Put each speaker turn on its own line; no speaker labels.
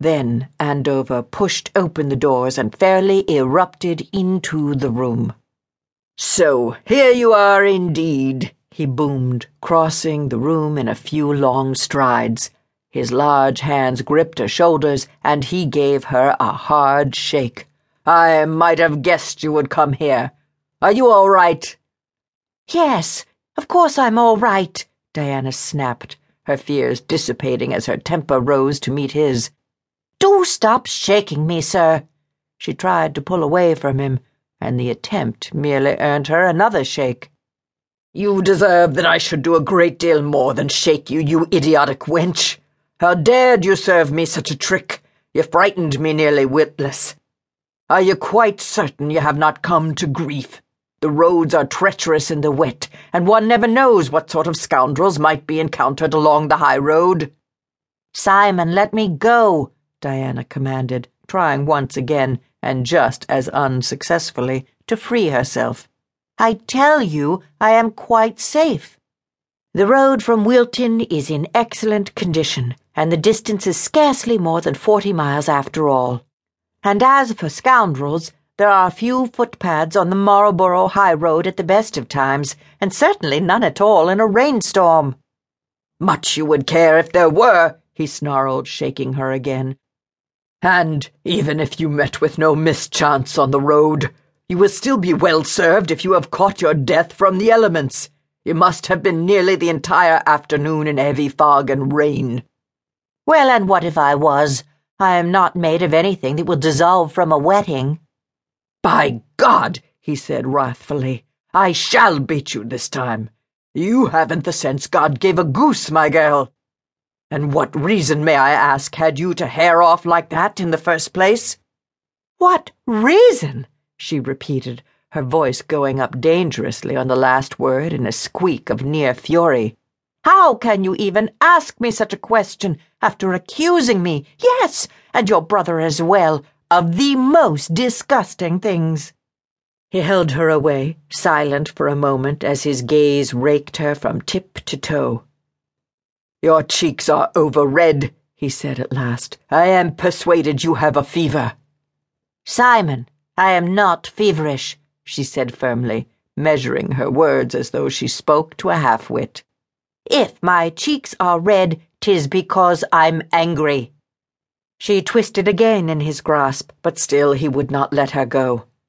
Then Andover pushed open the doors and fairly erupted into the room. So here you are indeed, he boomed, crossing the room in a few long strides. His large hands gripped her shoulders, and he gave her a hard shake. I might have guessed you would come here. Are you all right?
Yes, of course I'm all right, Diana snapped, her fears dissipating as her temper rose to meet his. Do stop shaking me, sir. She tried to pull away from him, and the attempt merely earned her another shake.
You deserve that I should do a great deal more than shake you, you idiotic wench. How dared you serve me such a trick? You frightened me nearly witless. Are you quite certain you have not come to grief? The roads are treacherous in the wet, and one never knows what sort of scoundrels might be encountered along the high road.
Simon, let me go, Diana commanded, trying once again, and just as unsuccessfully, to free herself. I tell you, I am quite safe. The road from Wilton is in excellent condition, and the distance is scarcely more than forty miles after all. And as for scoundrels, there are few footpads on the Marlborough High Road at the best of times, and certainly none at all in a rainstorm.
Much you would care if there were, he snarled, shaking her again. And even if you met with no mischance on the road, you will still be well served if you have caught your death from the elements. You must have been nearly the entire afternoon in heavy fog and rain.
Well, and what if I was? I am not made of anything that will dissolve from a wetting.
By God, he said wrathfully, I shall beat you this time. You haven't the sense God gave a goose, my girl. And what reason, may I ask, had you to hare off like that in the first place?
What reason?
she repeated her voice going up dangerously on the last word in a squeak of near fury.
How can you even ask me such a question after accusing me, yes, and your brother as well, of the most disgusting things?
He held her away, silent for a moment as his gaze raked her from tip to toe. Your cheeks are over red, he said at last. I am persuaded you have a fever.
Simon, I am not feverish she said firmly, measuring her words as though she spoke to a half wit. If my cheeks are red, tis because I'm angry.
She twisted again in his grasp, but still he would not let her go.